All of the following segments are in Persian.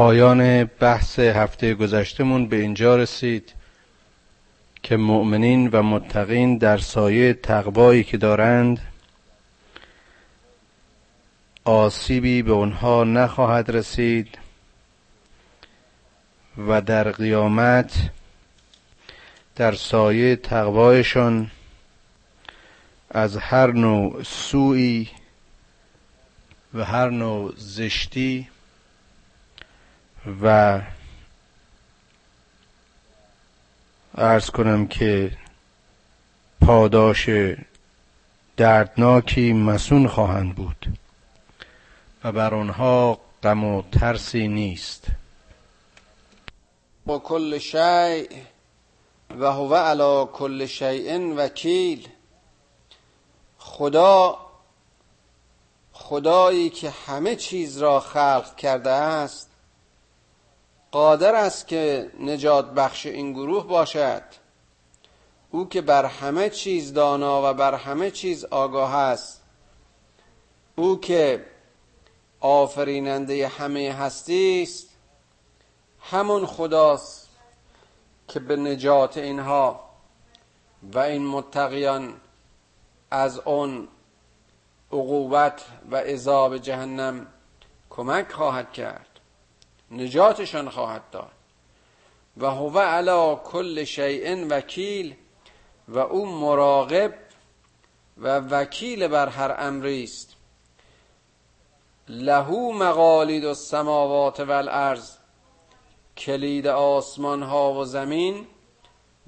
پایان بحث هفته گذشتمون به اینجا رسید که مؤمنین و متقین در سایه تقوایی که دارند آسیبی به آنها نخواهد رسید و در قیامت در سایه تقوایشان از هر نوع سوی و هر نوع زشتی و ارز کنم که پاداش دردناکی مسون خواهند بود. و بر آنها غم و ترسی نیست. با کل شیء و هو علی کل شیء وکیل. خدا خدایی که همه چیز را خلق کرده است قادر است که نجات بخش این گروه باشد. او که بر همه چیز دانا و بر همه چیز آگاه است. او که آفریننده همه هستی است. همون خداست که به نجات اینها و این متقیان از اون عقوبت و عذاب جهنم کمک خواهد کرد. نجاتشان خواهد داد. و هو علا کل شیء وکیل و او مراقب و وکیل بر هر امری است. لهو مقالید السماوات والارض کلید آسمان ها و زمین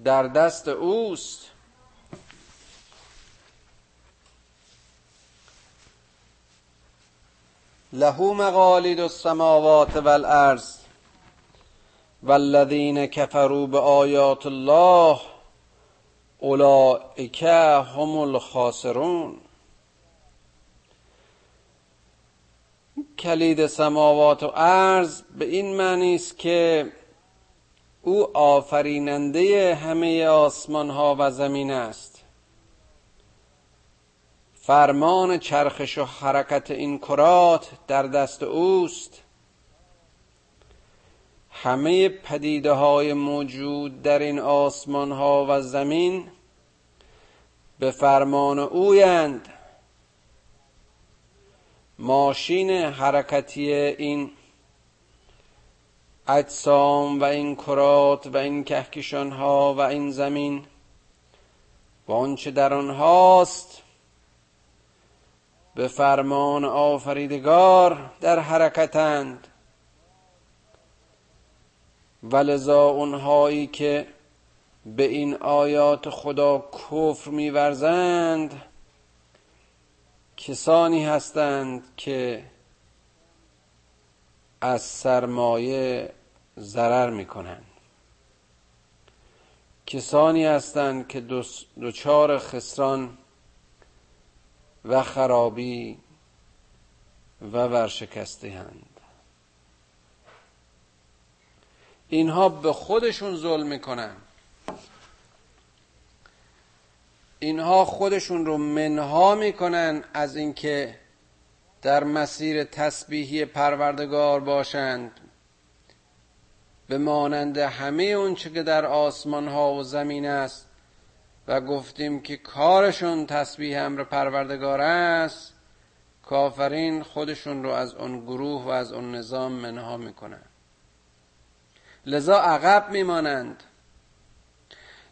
در دست اوست. له مقالید السماوات والارض والذین کفروا بآیات الله اولئک هم الخاسرون. کلید سماوات و ارز به این معنی است که او آفریننده همه آسمان ها و زمین است. فرمان چرخش و حرکت این کرات در دست اوست. همه پدیده های موجود در این آسمان ها و زمین به فرمان اویند. ماشین حرکتی این اجسام و این کرات و این کهکشان ها و این زمین و آنچه در آنهاست به فرمان آفریدگار در حرکتند. ولذا اونهایی که به این آیات خدا کفر میورزند کسانی هستند که از سرمایه ضرر می‌کنند. کسانی هستند که دچار خسران و خرابی و ورشکسته هند اینها به خودشون ظلم می‌کنن. اینها خودشون رو منها می‌کنن از اینکه در مسیر تسبیحی پروردگار باشند. به مانند همه اونچه که در آسمان ها و زمین است و گفتیم که کارشون تسبیح امر پروردگار است کافرین خودشون رو از اون گروه و از اون نظام منها می‌کنن. لذا عقب میمانند.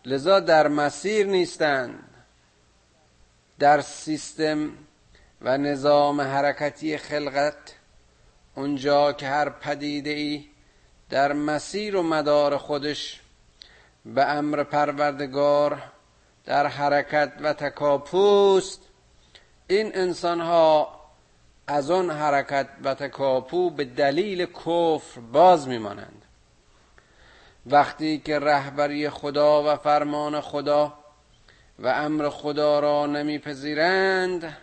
لذا در مسیر نیستند. در سیستم و نظام حرکتی خلقت اونجا که هر پدیده ای در مسیر و مدار خودش به امر پروردگار در حرکت و تکاپوست. این انسان ها از آن حرکت و تکاپو به دلیل کفر باز میمانند. وقتی که رهبری خدا و فرمان خدا و امر خدا را نمیپذیرند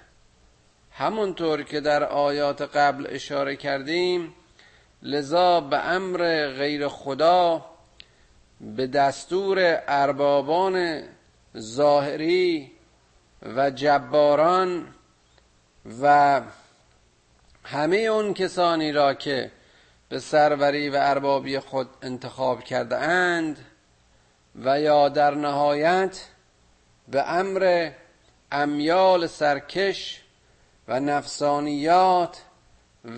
همونطور که در آیات قبل اشاره کردیم لذا به امر غیر خدا به دستور اربابان ظاهری و جباران و همه اون کسانی را که به سروری و اربابی خود انتخاب کرده اند و یا در نهایت به امر امیال سرکش و نفسانیات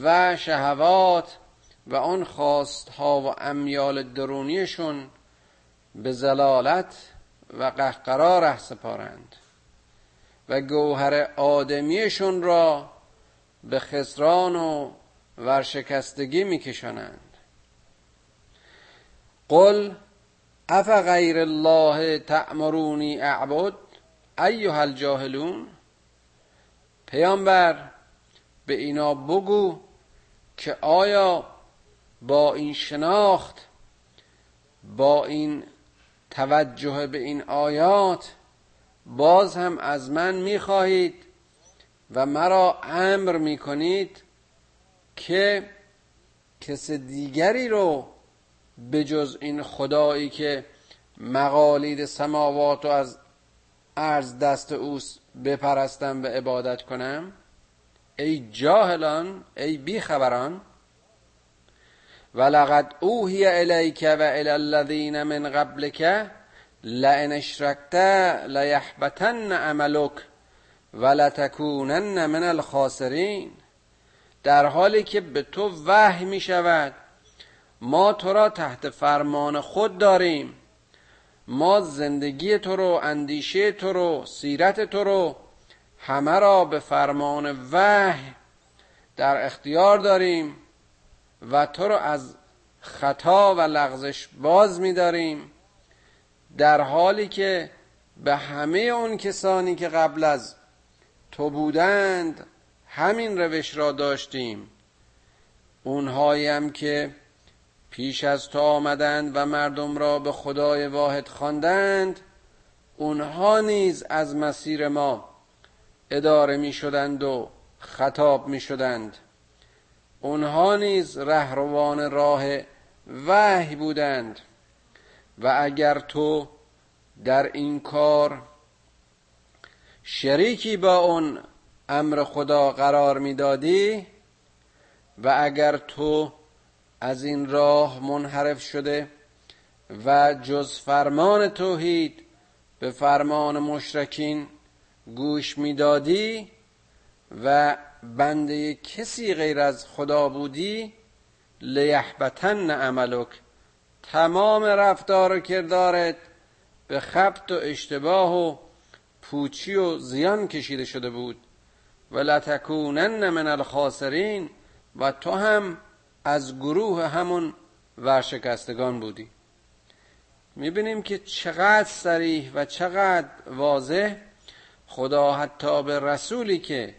و شهوات و آن خواستها و امیال درونیشون به زلالت و قهقرا ره سپارند. و گوهر آدمیشون را به خسران و ورشکستگی میکشانند. قل اف غیر الله تأمرونی اعبد ایها الجاهلون؟ پیامبر به اینا بگو که آیا با این شناخت با این توجه به این آیات باز هم از من می‌خواهید و مرا امر می‌کنید که کس دیگری رو به جز این خدایی که مقالید سماوات و از عرض دست اوست بپرستم و عبادت کنم؟ ای جاهلان ای بیخبران ولقد اوهی الیک و الی الذین من قبلک لئن اشرکت لیحبطن عملک ولتکونن من الخاسرین در حالی که به تو وحی می شود ما تو را تحت فرمان خود داریم. ما زندگی تو رو اندیشه تو رو سیرت تو رو همه را به فرمان وحی در اختیار داریم. و تو رو از خطا و لغزش باز میداریم در حالی که به همه اون کسانی که قبل از تو بودند همین روش را داشتیم. اونهایی هم که پیش از تو آمدند و مردم را به خدای واحد خواندند اونها نیز از مسیر ما اداره می شدند و خطاب می شدند اونها نیز رهروان راه وحی بودند. و اگر تو در این کار شریکی با اون امر خدا قرار می‌دادی و اگر تو از این راه منحرف شده و جز فرمان توحید به فرمان مشرکین گوش می‌دادی و بنده کسی غیر از خدا بودی؟ لیحبتن عملک. تمام رفتار و کردارت به خبت و اشتباه و پوچی و زیان کشیده شده بود. و لتکونن من الخاسرین. و تو هم از گروه همون ورشکستگان بودی. می‌بینیم که چقدر سریح و چقدر واضح. خدا حتی به رسولی که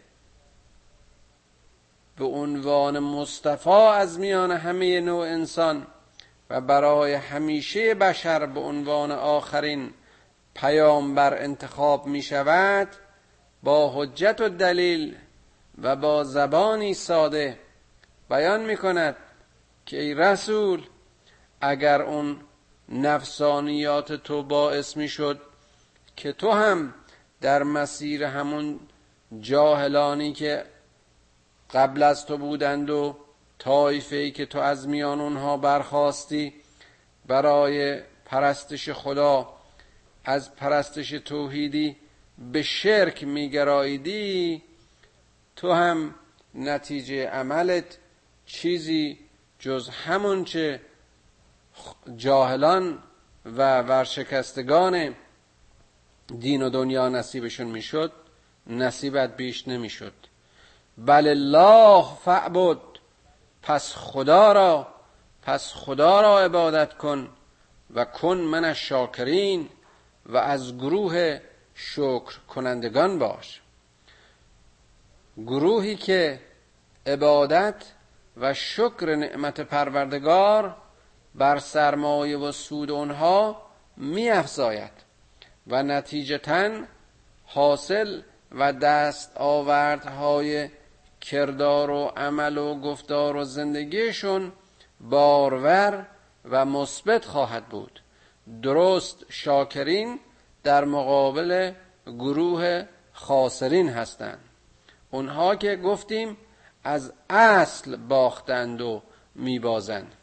به عنوان مصطفی از میان همه نوع انسان و برای همیشه بشر به عنوان آخرین پیامبر انتخاب می شود با حجت و دلیل و با زبانی ساده بیان می کند که ای رسول اگر اون نفسانیات تو باعث می شد که تو هم در مسیر همون جاهلانی که قبل از تو بودند و طایفه ای که تو از میان اونها برخواستی برای پرستش خدا از پرستش توحیدی به شرک میگراییدی تو هم نتیجه عملت چیزی جز همون چه جاهلان و ورشکستگان دین و دنیا نصیبشون می‌شد نصیبت بیش نمی‌شد. بل الله فعبد پس خدا را پس خدا را عبادت کن و کن من شاکرین و از گروه شکر کنندگان باش. گروهی که عبادت و شکر نعمت پروردگار بر سرمایه و سود آنها می افزاید و نتیجتا حاصل و دست آوردهای کردار و عمل و گفتار و زندگیشون بارور و مثبت خواهد بود. درست شاکرین در مقابل گروه خاسرین هستند. اونها که گفتیم از اصل باختند و میبازند.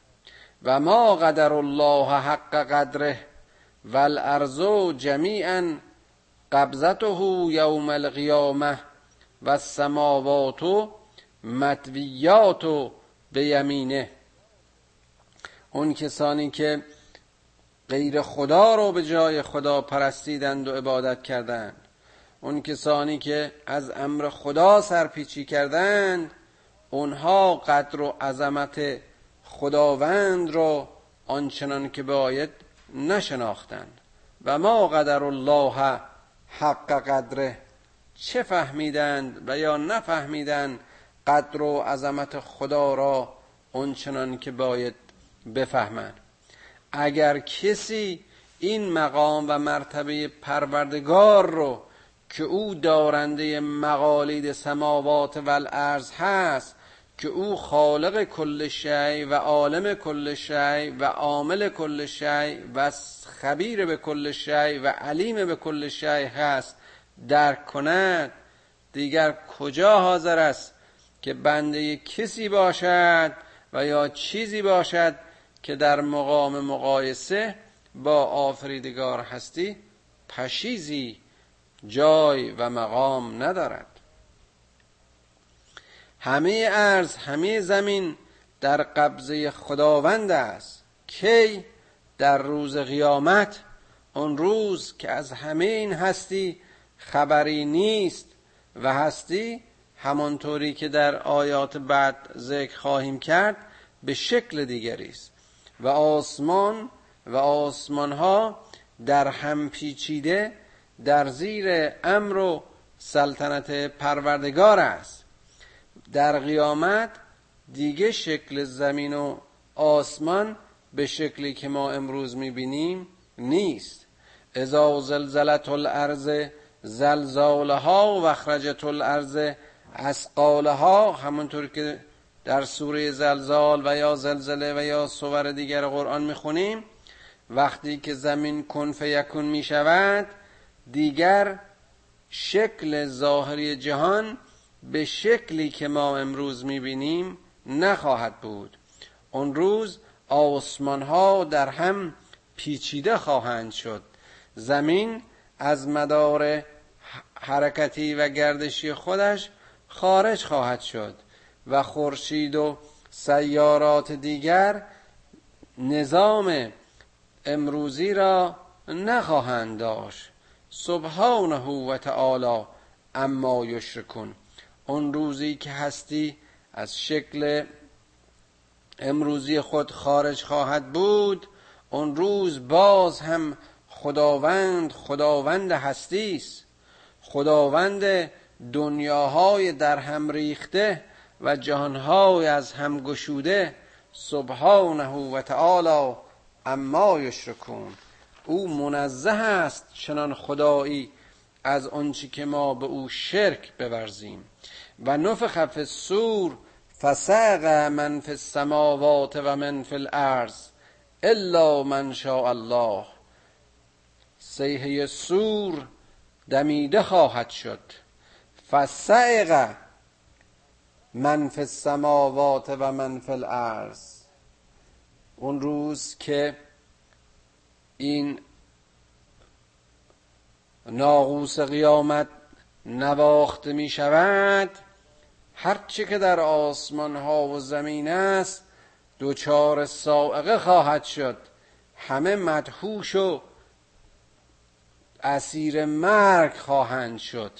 و ما قدر الله حق قدره و الارض جمیعا قبضته یوم القیامه و السماوات مطویات به یمینه. اون کسانی که غیر خدا رو به جای خدا پرستیدند و عبادت کردند. اون کسانی که از امر خدا سرپیچی کردند اونها قدر و عظمت خداوند رو آنچنان که باید نشناختند. و ما قدر الله حق قدره. چه فهمیدند و یا نفهمیدند قدر و عظمت خدا را آنچنان که باید بفهمند. اگر کسی این مقام و مرتبه پروردگار رو که او دارنده مقالید سماوات و الارض هست که او خالق کل شی و عالم کل شی و عامل کل شی و خبیر به کل شی و علیم به کل شی هست درک کند. دیگر کجا حاضر است که بنده کسی باشد و یا چیزی باشد که در مقام مقایسه با آفریدگار هستی پشیزی جای و مقام ندارد. همه ارز همه زمین در قبضه خداوند است. کی در روز قیامت اون روز که از همه این هستی خبری نیست و هستی همانطوری که در آیات بعد ذکر خواهیم کرد به شکل دیگری است و آسمان و آسمان ها در هم پیچیده در زیر امر و سلطنت پروردگار است. در قیامت دیگه شکل زمین و آسمان به شکلی که ما امروز می‌بینیم نیست. ازا زلزلت الارض زلزالها و اخرجت الارض اسقالها همونطور که در سوره زلزال و یا زلزله و یا سور دیگر قرآن می‌خونیم وقتی که زمین کن فیکون می‌شود دیگر شکل ظاهری جهان به شکلی که ما امروز می‌بینیم نخواهد بود. اون روز آسمان ها در هم پیچیده خواهند شد. زمین از مدار حرکتی و گردشی خودش خارج خواهد شد و خورشید و سیارات دیگر نظام امروزی را نخواهند داشت. سبحانه و تعالی اما یشرکون. اون روزی که هستی از شکل امروزی خود خارج خواهد بود اون روز باز هم خداوند خداوند هستی است خداوند دنیاهای در هم ریخته و جهانهای از هم گشوده. سبحانه و تعالی اما یشرکون. او منزه است چنان خدایی از آنچه که ما به او شرک بورزیم. و نفخ فی السور فسق من فی السماوات و من فی الارض الا من شاء الله. سیحه سور دمیده خواهد شد. فسعق من فی السماوات و من فی الارض. اون روز که این ناقوس قیامت نواخته می شود هرچه که در آسمان ها و زمین است دوچار سائقه خواهد شد. همه مدهوش و اسیر مرگ خواهند شد.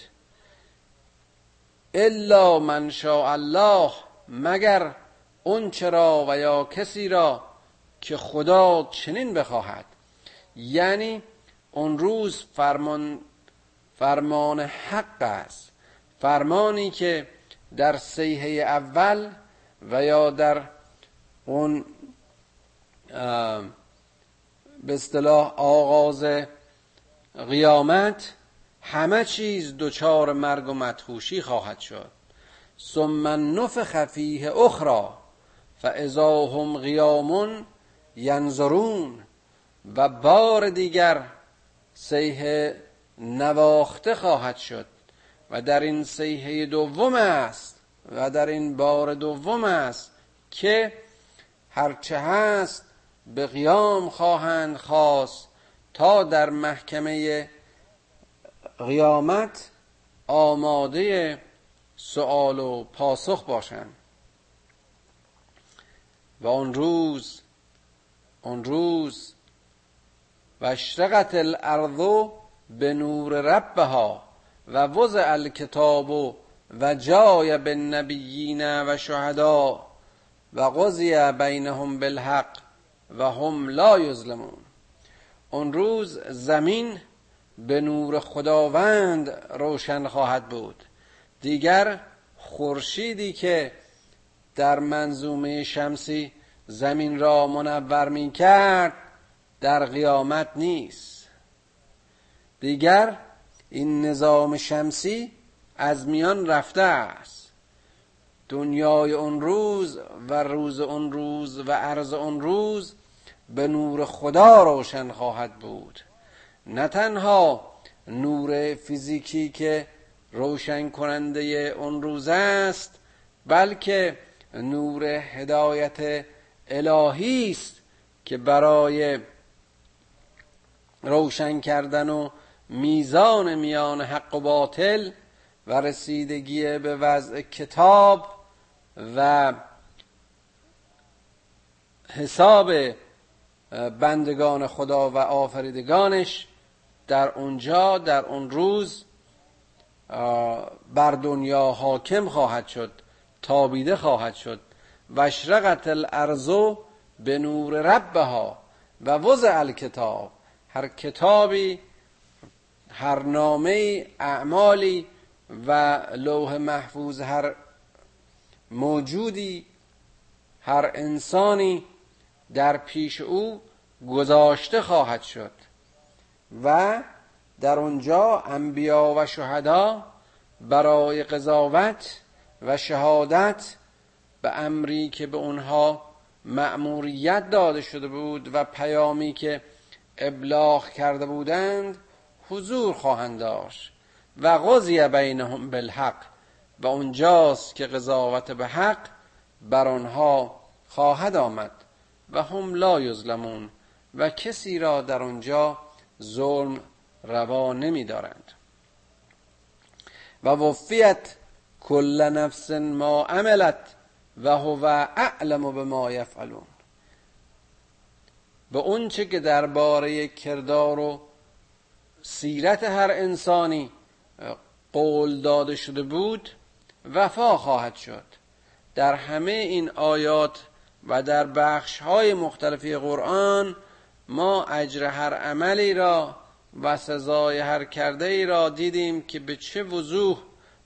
الا من شاء الله مگر اون چرا و یا کسی را که خدا چنین بخواهد. یعنی اون روز فرمان فرمان حق است. فرمانی که در سیحه اول و یا در اون به اصطلاح آغاز قیامت همه چیز دچار مرگ و مدهوشی خواهد شد. ثم نفخ فیه اخرى فاذا هم قیام ینظرون و بار دیگر سیه نواخته خواهد شد و در این سیحه دوم است و در این بار دوم است که هرچه هست به قیام خواهند خواست تا در محکمه قیامت آماده سوال و پاسخ باشند. و اون روز اون روز و اشرقت الارض به نور ربها و وضع الکتاب و جای بالنبیین و شهدا و قضی بینهم بالحق و هم لا یظلمون. اون روز زمین به نور خداوند روشن خواهد بود. دیگر خورشیدی که در منظومه شمسی زمین را منور می کرد در قیامت نیست. دیگر این نظام شمسی از میان رفته است. دنیای اون روز و روز اون روز و عرض اون روز به نور خدا روشن خواهد بود. نه تنها نور فیزیکی که روشن کننده اون روز است بلکه نور هدایت الهی است که برای روشن کردن و میزان میان حق و باطل و رسیدگی به وضع کتاب و حساب بندگان خدا و آفریدگانش در اونجا در اون روز بر دنیا حاکم خواهد شد تابیده خواهد شد. و اشرقت الارض به نور ربها و وضع الکتاب. هر کتابی هر نامه اعمالی و لوح محفوظ هر موجودی هر انسانی در پیش او گذاشته خواهد شد و در اونجا انبیا و شهدا برای قضاوت و شهادت به امری که به اونها مأموریت داده شده بود و پیامی که ابلاغ کرده بودند حضور خواهند داشت و قضی بینهم بالحق و اونجاست که قضاوت به حق بر آنها خواهد آمد. و هم لا یظلمون و کسی را در آنجا ظلم روا نمیدارند. و وفیت کل نفس ما عملت و هو اعلم به ما یفعلون. به اونچه که درباره کردار و سیرت هر انسانی قول داده شده بود وفا خواهد شد. در همه این آیات و در بخش های مختلفی قرآن ما اجر هر عملی را و سزای هر کرده ای را دیدیم که به چه وضوح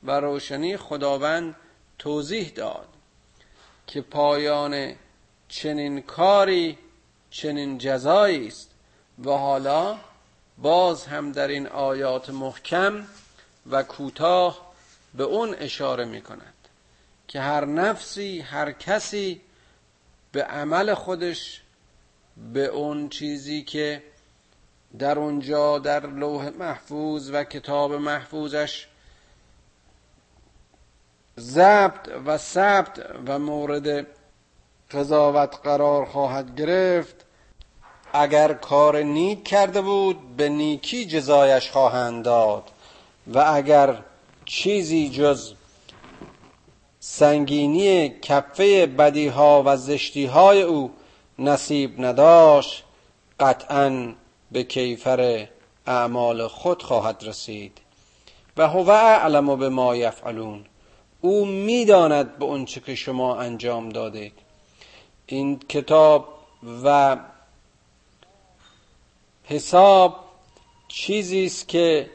و روشنی خداوند توضیح داد که پایان چنین کاری چنین جزایی است و حالا باز هم در این آیات محکم و کوتاه به اون اشاره می کند که هر نفسی هر کسی به عمل خودش به اون چیزی که در اونجا در لوح محفوظ و کتاب محفوظش ضبط و ثبت و مورد قضاوت قرار خواهد گرفت اگر کار نیک کرده بود به نیکی جزایش خواهند داد و اگر چیزی جز سنگینی کفه بدیها و زشتیهای او نصیب نداشت قطعا به کیفر اعمال خود خواهد رسید. و هو اعلم به ما یفعلون. او می‌داند به اونچه که شما انجام دادید. این کتاب و حساب چیزی است که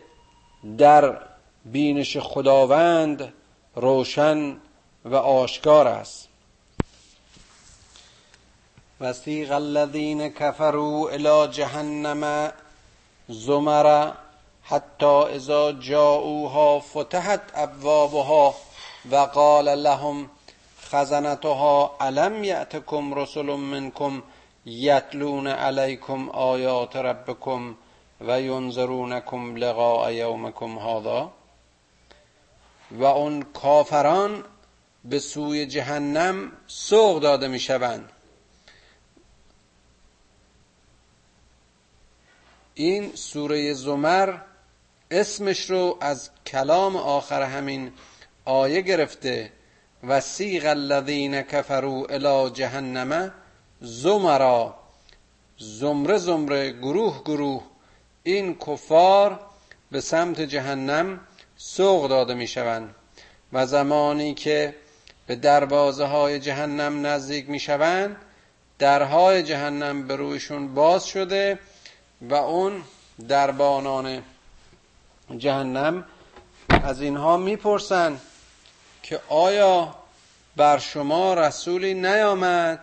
در بینش خداوند روشن و آشکار است. وسیق الذین کفروا الى جهنم زمر حتی اذا جاءوها فتحت ابوابها و قال لهم خزنتها علم یأتکم رسل منکم یتلون علیکم آیات ربکم و ینظرونکم لقاء یومکم هذا و اون کافران به سوی جهنم سوق داده می شوند این سوره زمر اسمش رو از کلام آخر همین آیه گرفته و سیغ الذین کفروا الى جهنم زمرا. زمره زمره گروه گروه این کفار به سمت جهنم سوق داده می شوند و زمانی که به دروازه های جهنم نزدیک می شوند درهای جهنم به رویشون باز شده و اون دربانان جهنم از اینها می‌پرسن که آیا بر شما رسولی نیامد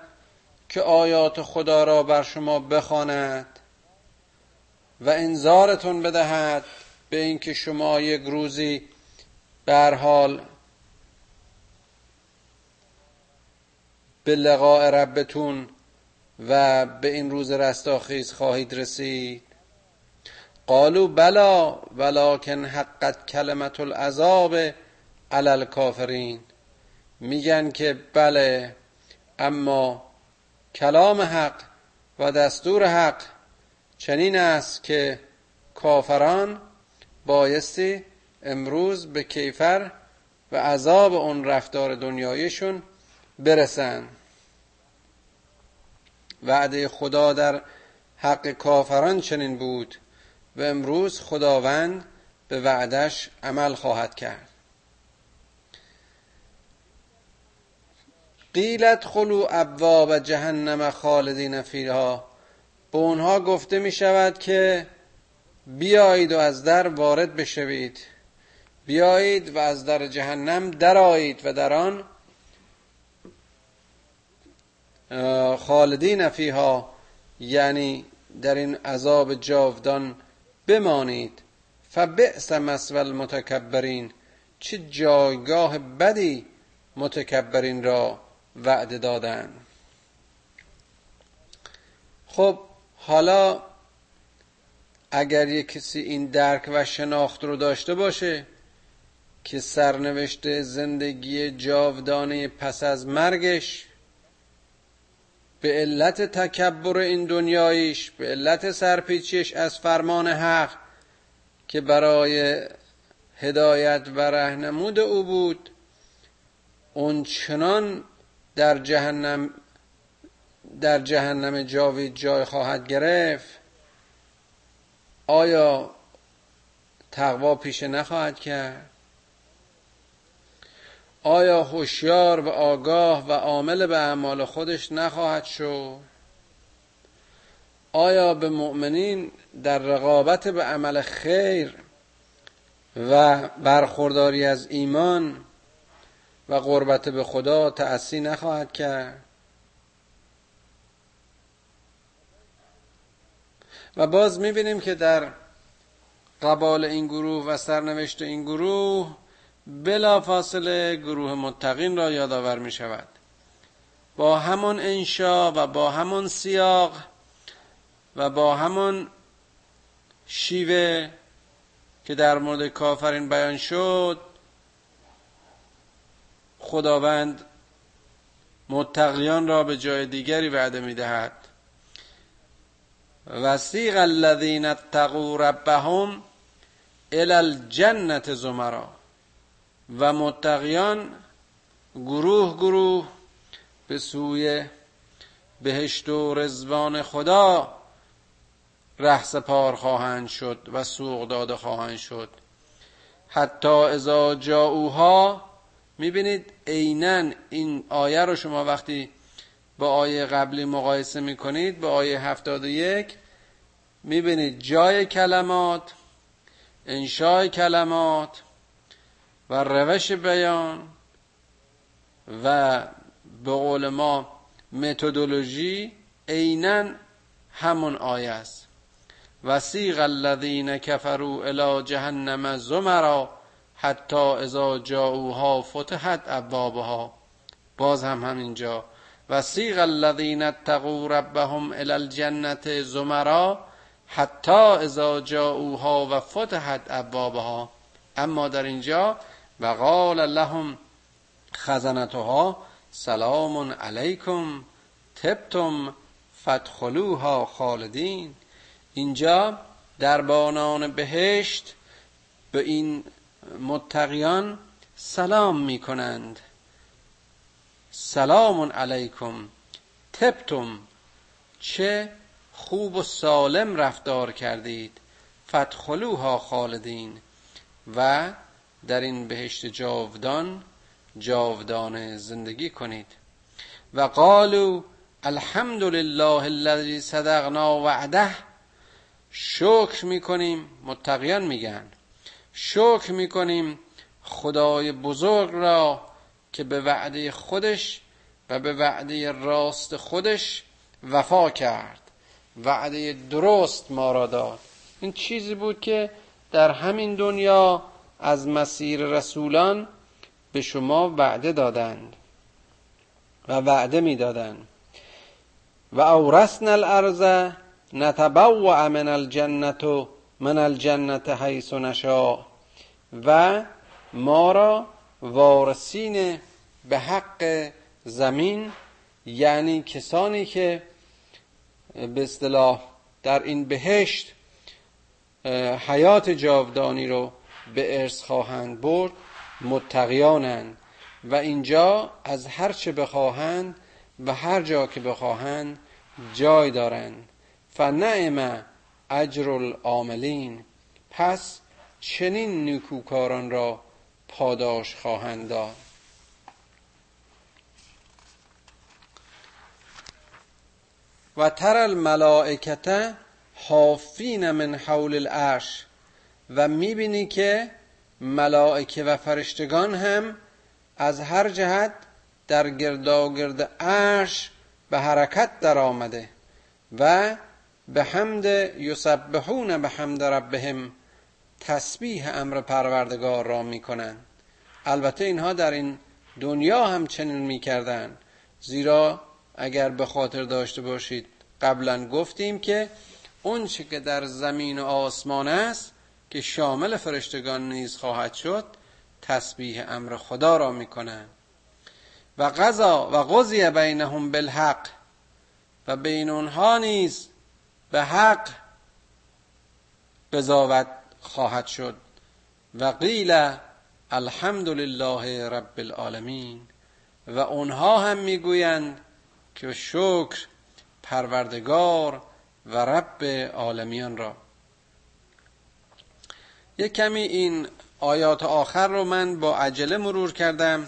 که آیات خدا را بر شما بخواند و انذارتون بدهد به اینکه شما یک روزی بر حال به لقاء ربتون و به این روز رستاخیز خواهید رسید. قالوا بلا ولکن حقت کلمت العذاب علی الکافرین. میگن که بله اما کلام حق و دستور حق چنین است که کافران بایستی امروز به کیفر و عذاب اون رفتار دنیایشون برسن. وعده خدا در حق کافران چنین بود و امروز خداوند به وعدش عمل خواهد کرد. قیلت خلو ابواب جهنم خالدین فیها. به اونها گفته می شود که بیایید و از در وارد بشوید. بیایید و از در جهنم درآیید و در آن خالدین فیها یعنی در این عذاب جاودان بمانید. فبئس مثوى المتکبرین چه جایگاه بدی متکبرین را وعده دادن. خب حالا اگر یک کسی این درک و شناخت رو داشته باشه که سرنوشت زندگی جاودانه پس از مرگش به علت تکبر این دنیایش به علت سرپیچیش از فرمان حق که برای هدایت و رهنمود او بود اون چنان در جهنم در جهنم جاوید جای خواهد گرفت. آیا تقوا پیشه نخواهد کرد؟ آیا هوشیار و آگاه و عامل به اعمال خودش نخواهد شد؟ آیا به مؤمنین در رقابت به عمل خیر و برخورداری از ایمان و قربت به خدا تأثی نخواهد کرد؟ و باز می‌بینیم که در قبال این گروه و سرنوشت این گروه بلا فاصله گروه متقین را یادآور می شود با همان انشا و با همان سیاق و با همان شیوه که در مورد کافرین بیان شد خداوند متقیان را به جای دیگری وعده می دهد وسیق الذین اتقوا ربهم الى الجنت زمرا. و متقیان گروه گروه به سوی بهشت و رزوان خدا ره سپار خواهند شد و سوق داده خواهند شد. حتی اذا جاؤوها می‌بینید عینا این آیه رو شما وقتی با آیه قبلی مقایسه می‌کنید با آیه 71 می‌بینید جای کلمات انشای کلمات و روش بیان و به قول ما متدولوژی عینا همون آیه است. وسیق الذین کفروا الی جهنم زمرا حتی اذا جاؤوها فتحت ابوابها. باز هم همینجا. وسیق الذین اتقوا ربهم الی الجنت زمرا حتی اذا جاؤوها و فتحت ابوابها. اما در اینجا و قال لهم خزنتها سلام علیکم تبتم فدخلوها خالدین. اینجا دربانان بهشت به این متقیان سلام می کنند سلام علیکم تبتم چه خوب و سالم رفتار کردید. فتخلوها خالدین. و در این بهشت جاودان جاودانه زندگی کنید. و قالو الحمد لله الذي صدقنا وعده. شکر می‌کنیم متقیان میگن. شکر می‌کنیم خدای بزرگ را که به وعده خودش و به وعده راست خودش وفا کرد. وعده درست ما را داد. این چیزی بود که در همین دنیا از مسیر رسولان به شما وعده دادند و وعده می‌دادند. و اورثنا الارض نتبوع من الجنت من الجنت حیث نشاء. و ما را وارثین به حق زمین یعنی کسانی که به اصطلاح در این بهشت حیات جاودانی رو به ارث خواهند برد متقیانند. و اینجا از هر چه بخواهند و هر جا که بخواهند جای دارند. فنعم اجر العاملین. پس چنین نیکوکاران را پاداش خواهند داد. و تر الملائکت حافین من حول العرش. و می‌بینی که ملائکه و فرشتگان هم از هر جهت در گرداگرد عرش به حرکت در آمده و به حمد یسبحون به حمد ربهم تسبیح امر پروردگار را می‌کنند. البته اینها در این دنیا هم چنین می‌کردند زیرا اگر به خاطر داشته باشید قبلا گفتیم که اون چه که در زمین و آسمان است که شامل فرشتگان نیز خواهد شد تسبیح امر خدا را می‌کنند. و قضا و قضی بینهم بالحق و بین اونها نیز به حق قضاوت خواهد شد. و قیل الحمد لله رب العالمین و اونها هم می‌گویند که شکر پروردگار و رب عالمیان را. یک کمی این آیات آخر رو من با عجله مرور کردم.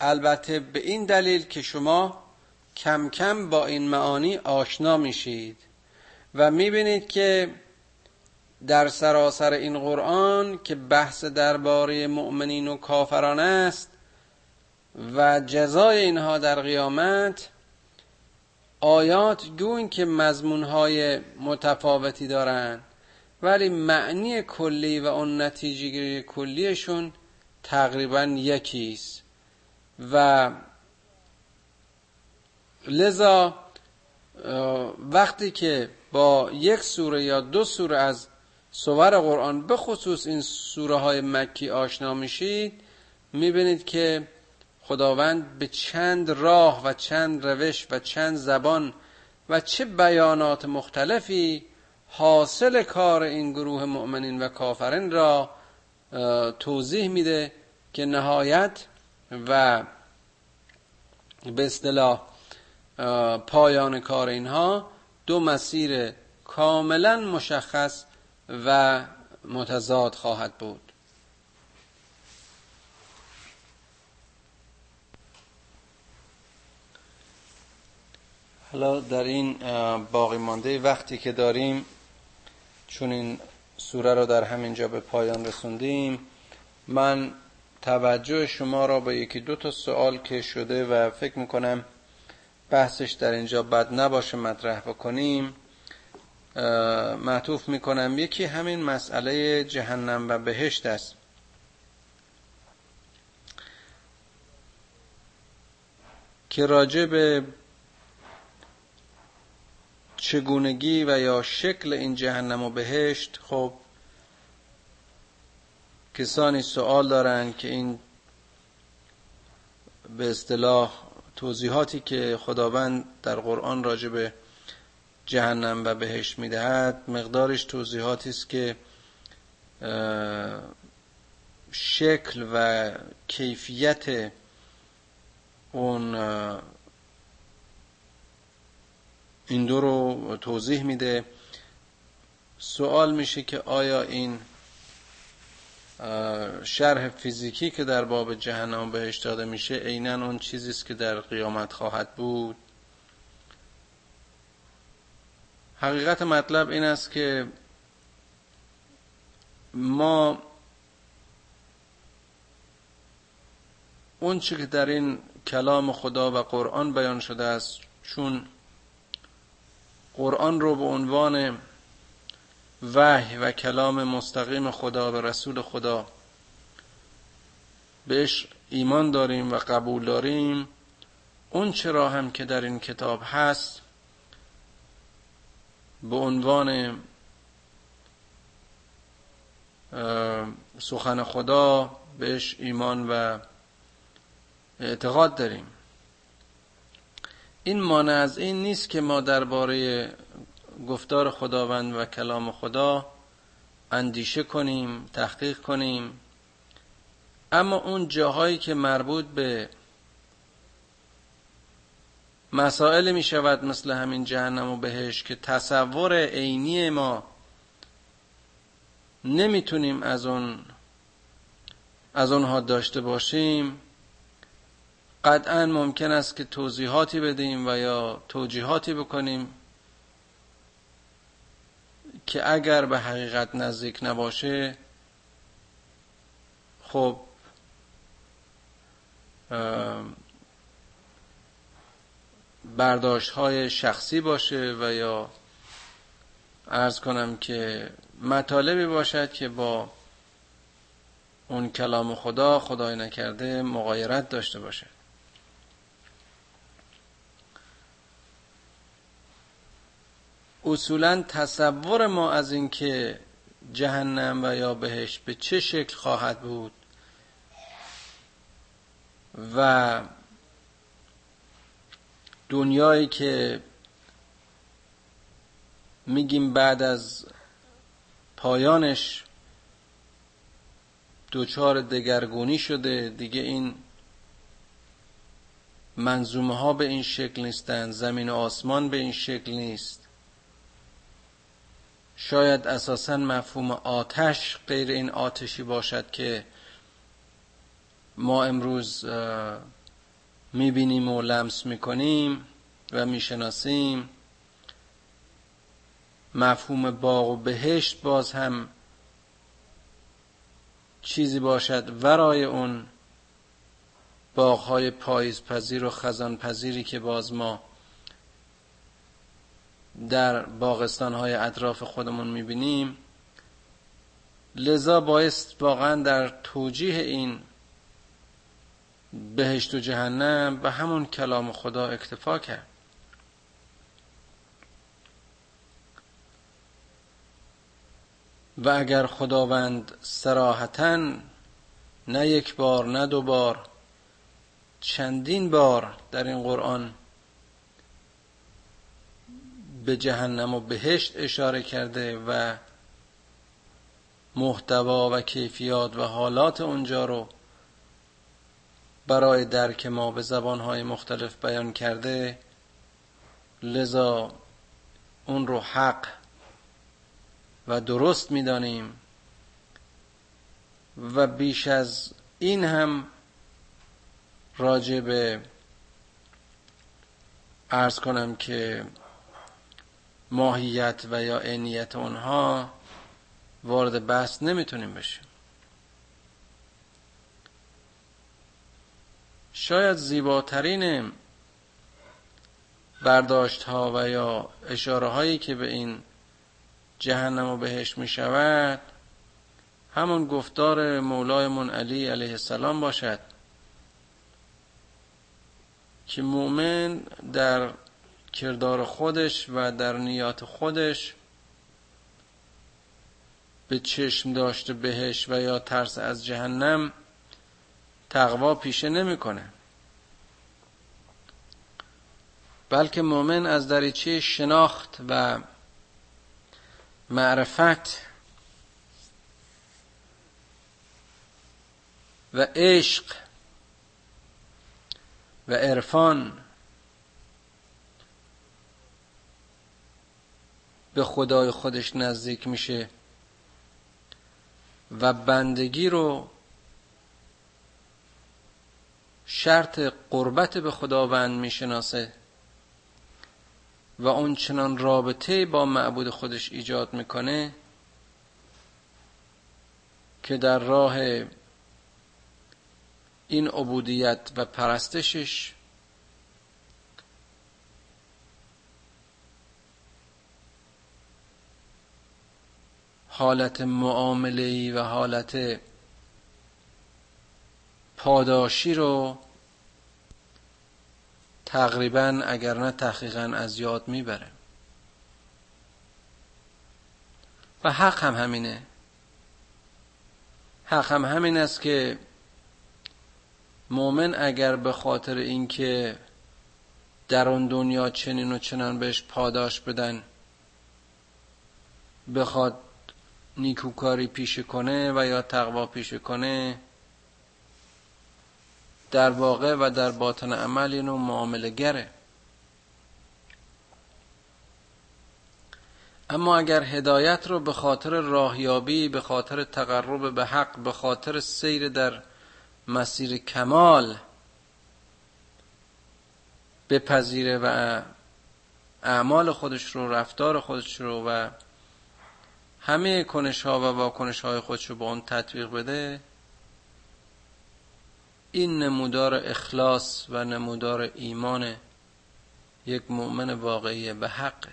البته به این دلیل که شما کم کم با این معانی آشنا میشید و می‌بینید که در سراسر این قرآن که بحث درباره مؤمنین و کافران است و جزای اینها در قیامت آیات گوین که مضمونهای متفاوتی دارند. ولی معنی کلی و اون نتیجه کلیشون تقریبا یکیست و لذا وقتی که با یک سوره یا دو سوره از سور قرآن به خصوص این سوره های مکی آشنا میشید می‌بینید که خداوند به چند راه و چند روش و چند زبان و چه بیانات مختلفی حاصل کار این گروه مؤمنین و کافرین را توضیح میده که نهایت و به اصطلاح پایان کار اینها دو مسیر کاملا مشخص و متضاد خواهد بود. حالا در این باقی مانده وقتی که داریم چون این سوره رو در همین جا به پایان رسوندیم من توجه شما را به یکی دو تا سوال که شده و فکر می‌کنم بحثش در اینجا بد نباشه مطرح بکنیم معطوف می‌کنم. یکی همین مسئله جهنم و بهشت است. که راجع به چگونگی و یا شکل این جهنم و بهشت خب کسانی سوال دارن که این به اصطلاح توضیحاتی که خداوند در قرآن راجع به جهنم و بهش می‌دهد مقدارش توضیحاتی است که شکل و کیفیت اون این دو رو توضیح میده. سوال میشه که آیا این شرح فیزیکی که در باب جهنم بهش داده میشه عینا اون چیزی است که در قیامت خواهد بود؟ حقیقت مطلب این است که ما اون چی که در این کلام خدا و قرآن بیان شده است چون قرآن رو به عنوان وحی و کلام مستقیم خدا و رسول خدا بهش ایمان داریم و قبول داریم اون چرا هم که در این کتاب هست به عنوان سخن خدا بهش ایمان و اعتقاد داریم. این مانع از این نیست که ما درباره گفتار خداوند و کلام خدا اندیشه کنیم تحقیق کنیم. اما اون جاهایی که مربوط به مسائل می شود مثل همین جهنم و بهش که تصور عینی ما نمی‌تونیم از اون از اونها داشته باشیم قطعا ممکن است که توضیحاتی بدیم و یا توجیهاتی بکنیم که اگر به حقیقت نزدیک نباشه خب برداشت های شخصی باشه و یا ارز کنم که مطالبی باشد که با اون کلام خدا خدای نکرده مغایرت داشته باشه اصولا تصور ما از اینکه جهنم و یا بهش به چه شکل خواهد بود و دنیایی که میگیم بعد از پایانش دوچار دگرگونی شده دیگه این منظومه ها به این شکل نیستند زمین و آسمان به این شکل نیست. شاید اساسا مفهوم آتش غیر این آتشی باشد که ما امروز می‌بینیم و لمس می‌کنیم و می‌شناسیم. مفهوم باغ و بهشت باز هم چیزی باشد ورای اون باغهای پاییز پذیر و خزان پذیری که باز ما در باغستان های اطراف خودمون می‌بینیم. لذا باعث واقعا در توجیه این بهشت و جهنم به همون کلام خدا اکتفا کرد. و اگر خداوند سراحتا نه یک بار نه دو بار چندین بار در این قرآن به جهنم و بهشت اشاره کرده و محتوا و کیفیات و حالات اونجا رو برای درک ما به زبانهای مختلف بیان کرده لذا اون رو حق و درست می‌دانیم و بیش از این هم راجع به ارز کنم که ماهیت و یا عینیت اونها وارد بحث نمی‌تونیم بشیم. شاید زیباترین برداشت ها و یا اشاره هایی که به این جهنم و بهش می شود همون گفتار مولایمون علی علیه السلام باشد که مؤمن در کردار خودش و در نیات خودش به چشم داشته بهش و یا ترس از جهنم تقوا پیشه نمی‌کنه. بلکه مؤمن از دریچه شناخت و معرفت و عشق و عرفان به خدای خودش نزدیک میشه و بندگی رو شرط قربت به خداوند می‌شناسه و اون چنان رابطه با معبود خودش ایجاد می‌کنه که در راه این عبودیت و پرستشش حالت معامله و حالت پاداشی رو تقریبا اگر نه تحقیقا از یاد می‌بره. و حق هم همینه. حق هم همین است که مؤمن اگر به خاطر اینکه در اون دنیا چنین و چنان بهش پاداش بدن بخواد نیکوکاری پیشه کنه و یا تقوا پیشه کنه در واقع و در باطن عمل اینو معامله گره. اما اگر هدایت رو به خاطر راهیابی به خاطر تقرب به حق به خاطر سیر در مسیر کمال بپذیره و اعمال خودش رو رفتار خودش رو و همه کنش ها و واکنش های خودش با اون تطبیق بده این نمودار اخلاص و نمودار ایمان یک مؤمن واقعی به حقه.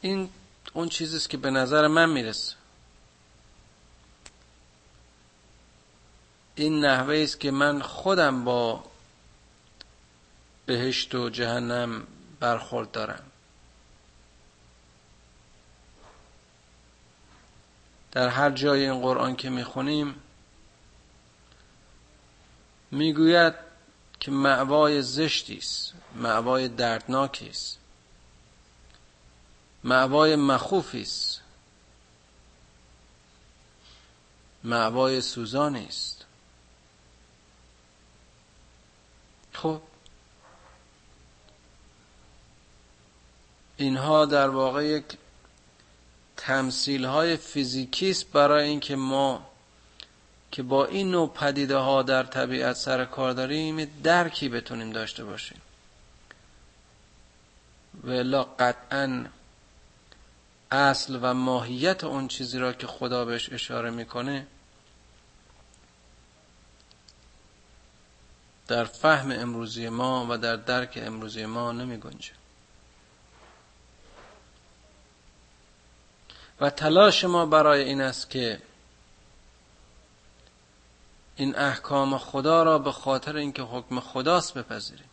این اون چیزیست که به نظر من می‌رسه. این نحوه است که من خودم با بهشت و جهنم برخورد دارم در هر جای این قرآن که می‌خونیم می‌گوید که معوای زشتی است معوای دردناکی است معوای مخوفی است معوای سوزانی است. خب اینها در واقع یک تمثیل های فیزیکی است برای اینکه ما که با این نوع پدیده ها در طبیعت سر کار داریم درکی بتونیم داشته باشیم. و قطعا اصل و ماهیت اون چیزی را که خدا بهش اشاره می‌کنه در فهم امروزی ما و در درک امروزی ما نمی گنجه و تلاش ما برای این است که این احکام خدا را به خاطر اینکه حکم خداست بپذیریم.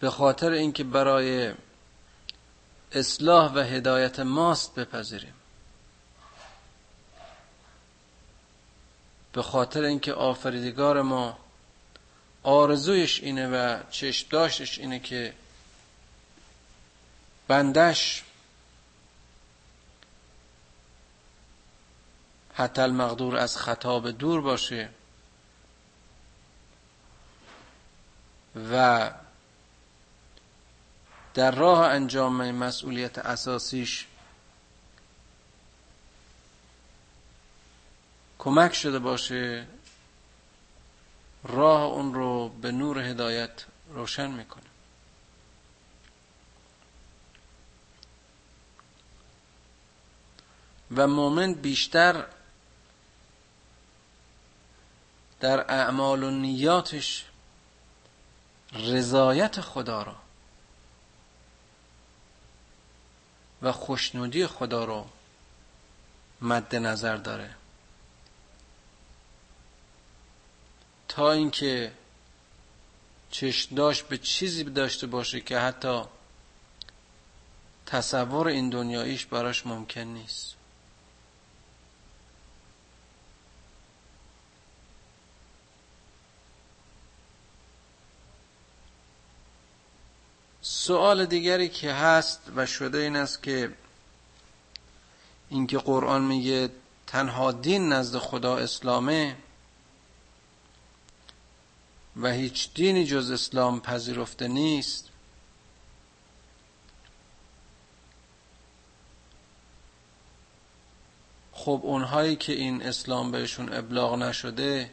به خاطر اینکه برای اصلاح و هدایت ماست بپذیریم. به خاطر اینکه آفریدگار ما آرزویش اینه و چشم داشتش اینه که بندش حتی المقدور از خطاب دور باشه. و در راه انجام مسئولیت اساسیش کمک شده باشه راه اون رو به نور هدایت روشن می‌کنه. و مؤمن بیشتر در اعمال و نیاتش رضایت خدا را و خوشنودی خدا رو مد نظر داره. تا اینکه چشم داشت به چیزی داشته باشه که حتی تصور این دنیاییش براش ممکن نیست. سوال دیگری که هست و شده این است که اینکه قرآن میگه تنها دین نزد خدا اسلامه و هیچ دینی جز اسلام پذیرفته نیست. خب اونهایی که این اسلام بهشون ابلاغ نشده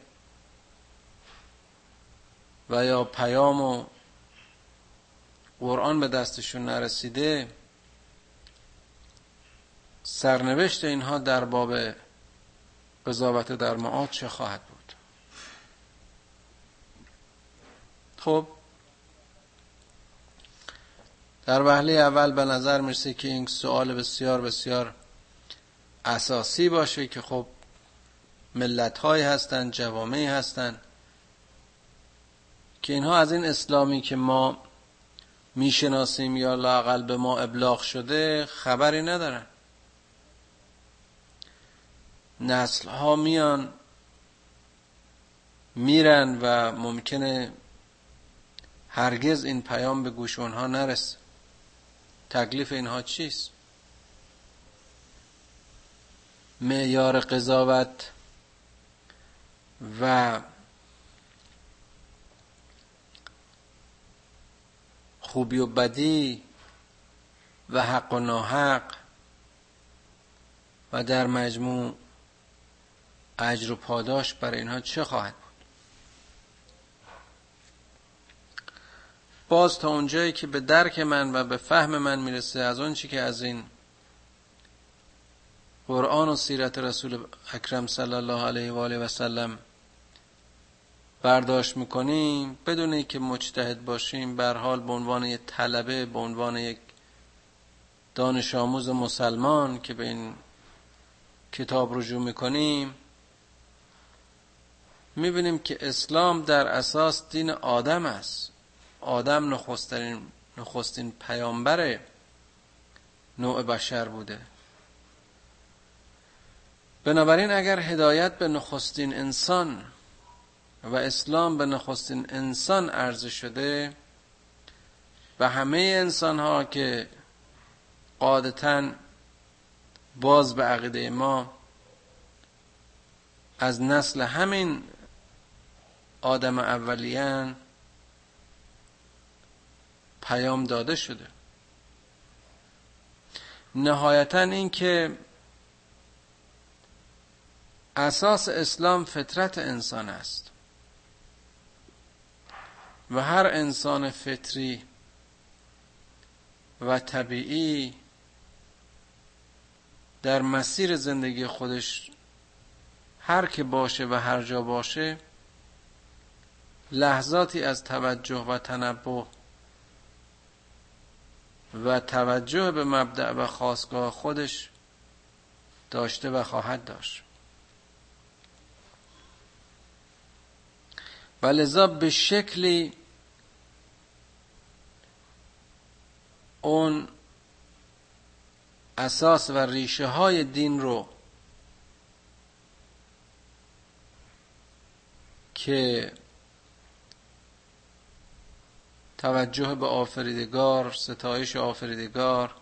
و یا پیام قرآن به دستشون نرسیده سرنوشت اینها در باب قضاوت در معاد چه خواهد بود؟ خب در وهله اول به نظر می‌رسه که این سوال بسیار بسیار اساسی باشه که خب ملت های هستند جوامعی هستند که اینها از این اسلامی که ما می‌شناسیم یا لاقل به ما ابلاغ شده خبری ندارن. نسل ها میان میرن و ممکنه هرگز این پیام به گوش اونها نرسه. تکلیف اینها چیست؟ معیار قضاوت و خوبی و بدی و حق و ناحق و در مجموع اجر و پاداش برای اینها چه خواهد بود؟ باز تا اونجایی که به درک من و به فهم من می‌رسه از اون چی که از این قرآن و سیرت رسول اکرم صلی الله علیه و آله و سلم برداشت می‌کنیم بدون اینکه مجتهد باشیم بر حال به عنوان یک طلبه به عنوان یک دانش آموز مسلمان که به این کتاب رجوع می‌کنیم می‌بینیم که اسلام در اساس دین آدم است. آدم نخستین, نخستین پیامبر نوع بشر بوده. بنابراین اگر هدایت به نخستین انسان و اسلام به نخستین انسان عرضه شده و همه انسان ها که قادتا باز به عقیده ما از نسل همین آدم اولیان پیام داده شده. نهایتا این که اساس اسلام فطرت انسان است. و هر انسان فطری و طبیعی در مسیر زندگی خودش هر که باشه و هر جا باشه لحظاتی از توجه و تنبه و توجه به مبدع و خواستگاه خودش داشته و خواهد داشت. و لذا به شکلی اون اساس و ریشه های دین رو که توجه به آفریدگار ستایش آفریدگار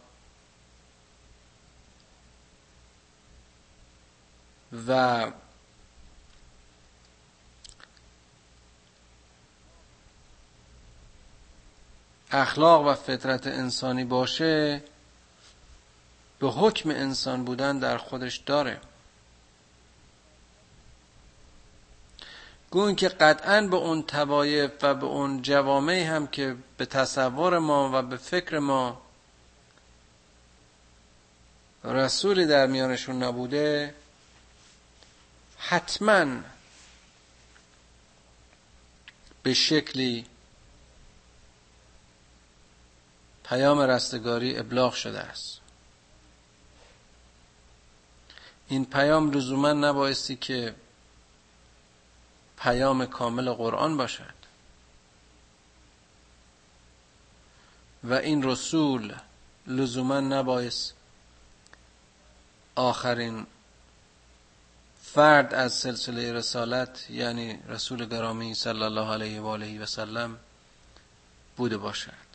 و اخلاق و فطرت انسانی باشه به حکم انسان بودن در خودش داره. گوین که قطعا به اون توایف و به اون جوامعی هم که به تصور ما و به فکر ما رسولی در میانشون نبوده حتما به شکلی پیام رستگاری ابلاغ شده است. این پیام لزوما نبایستی که پیام کامل قرآن باشد. و این رسول لزوما نبایست آخرین فرد از سلسله رسالت یعنی رسول گرامی صلی الله علیه و آله و سلم بوده باشد.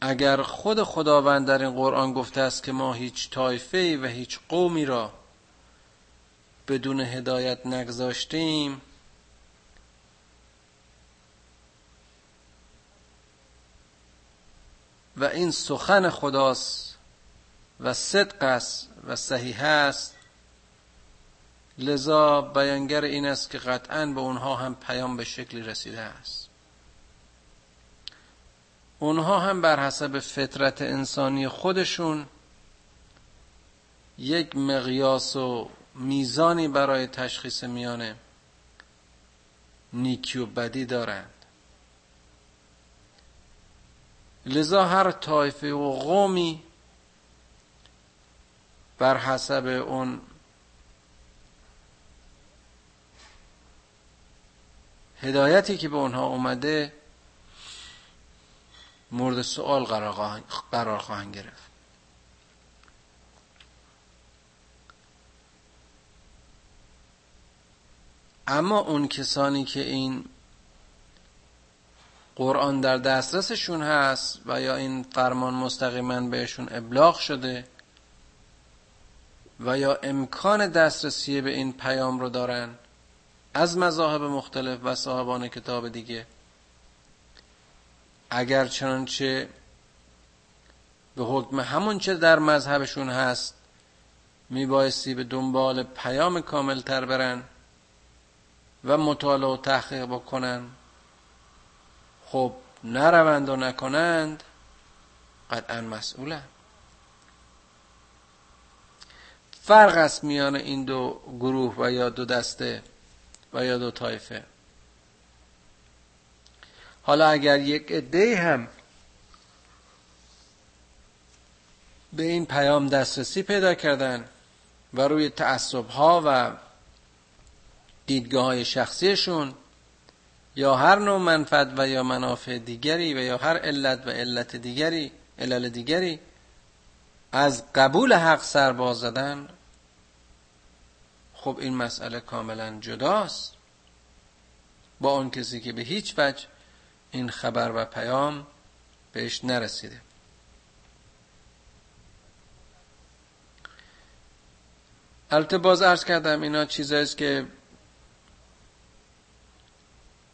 اگر خود خداوند در این قرآن گفته است که ما هیچ طایفه و هیچ قومی را بدون هدایت نگذاشتیم و این سخن خداست و صدق است و صحیح است. لذا بیانگر این است که قطعا به اونها هم پیام به شکلی رسیده است. اونها هم بر حسب فطرت انسانی خودشون یک مقیاس و میزانی برای تشخیص میانه نیکی و بدی دارند. لذا هر طایفه و قومی بر حسب اون هدایتی که به اونها اومده مورد سوال قرار خواهند گرفت. اما اون کسانی که این قرآن در دسترسشون هست و یا این فرمان مستقیما بهشون ابلاغ شده و یا امکان دسترسی به این پیام رو دارن از مذاهب مختلف و صاحبان کتاب دیگه اگر چنانچه به حکم همون چه در مذهبشون هست میبایستی به دنبال پیام کامل تر برن و مطالعه و تحقیق بکنن. خب نروند و نکنند قطعا مسئولن. فرق است میان این دو گروه و یا دو دسته و یا دو طایفه. حالا اگر یک عده هم به این پیام دسترسی پیدا کردن و روی تعصب ها و دیدگاه های شخصیشون یا هر نوع منفعت و یا منافع دیگری و یا هر علت و علت دیگری علل دیگری از قبول حق سر باز زدن خب این مسئله کاملا جداست. با اون کسی که به هیچ وجه این خبر و پیام بهش نرسیده. البته باز ارز کردم اینا چیزاییست که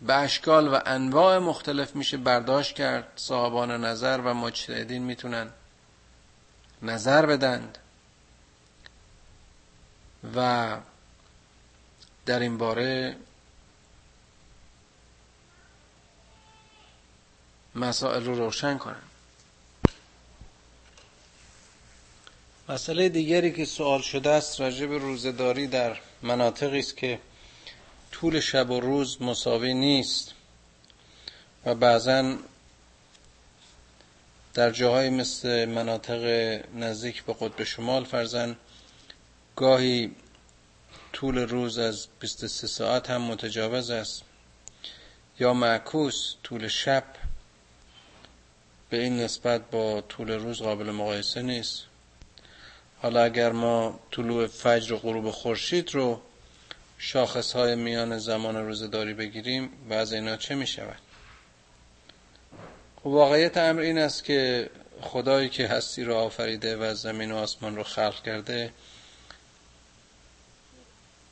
به اشکال و انواع مختلف میشه برداشت کرد صاحبان نظر و مجتهدین می‌تونن نظر بدند و در این باره مسائل رو روشن کنن. مسئله دیگری که سوال شده است راجع به روزداری در مناطقی است که طول شب و روز مساوی نیست و بعضا در جاهای مثل مناطق نزدیک به قطب شمال فرزن گاهی طول روز از 23 ساعت هم متجاوز است یا معکوس طول شب به این نسبت با طول روز قابل مقایسه نیست. حالا اگر ما طلوع فجر و غروب خورشید رو شاخص های میان زمان روزداری بگیریم بعض اینا چه می شود خب واقعیت امر این است که خدایی که هستی رو آفریده و زمین و آسمان رو خلق کرده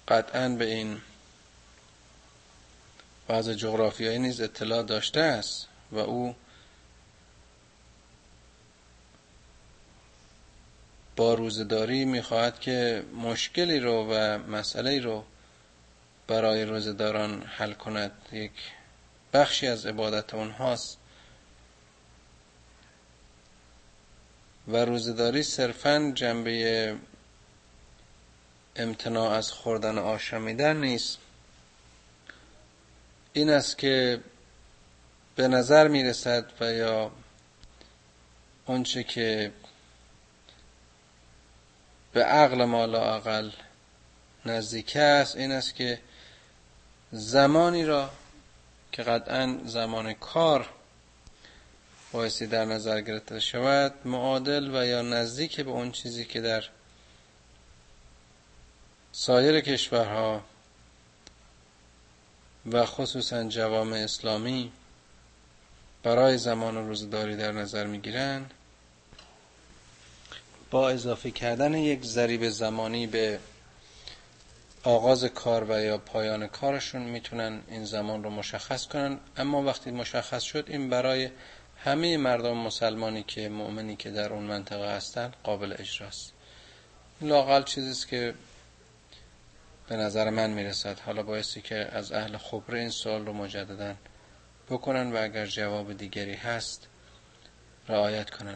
قطعا به این بعض جغرافیایی نیز اطلاع داشته است و او با روزداری می‌خواهد که مشکلی رو و مسئله رو برای روزداران حل کند. یک بخشی از عبادت اونهاست. و روزداری صرفا جنبه امتناع از خوردن آشامیدن نیست. این است که به نظر می رسد و یا اونچه که به عقل ما لاقل نزدیک است این است که زمانی را که قطعا زمان کار بایستی در نظر گرفته شود معادل و یا نزدیک به اون چیزی که در سایر کشورها و خصوصا جوام اسلامی برای زمان روزداری در نظر می‌گیرن با اضافه کردن یک ضریب زمانی به آغاز کار و یا پایان کارشون می‌تونن این زمان رو مشخص کنن. اما وقتی مشخص شد این برای همه مردم مسلمانی که مؤمنی که در اون منطقه هستن قابل اجراست لاقل چیزیست که به نظر من می‌رسد. حالا بایستی که از اهل خبره این سوال رو مجددا بکنن و اگر جواب دیگری هست رعایت کنن.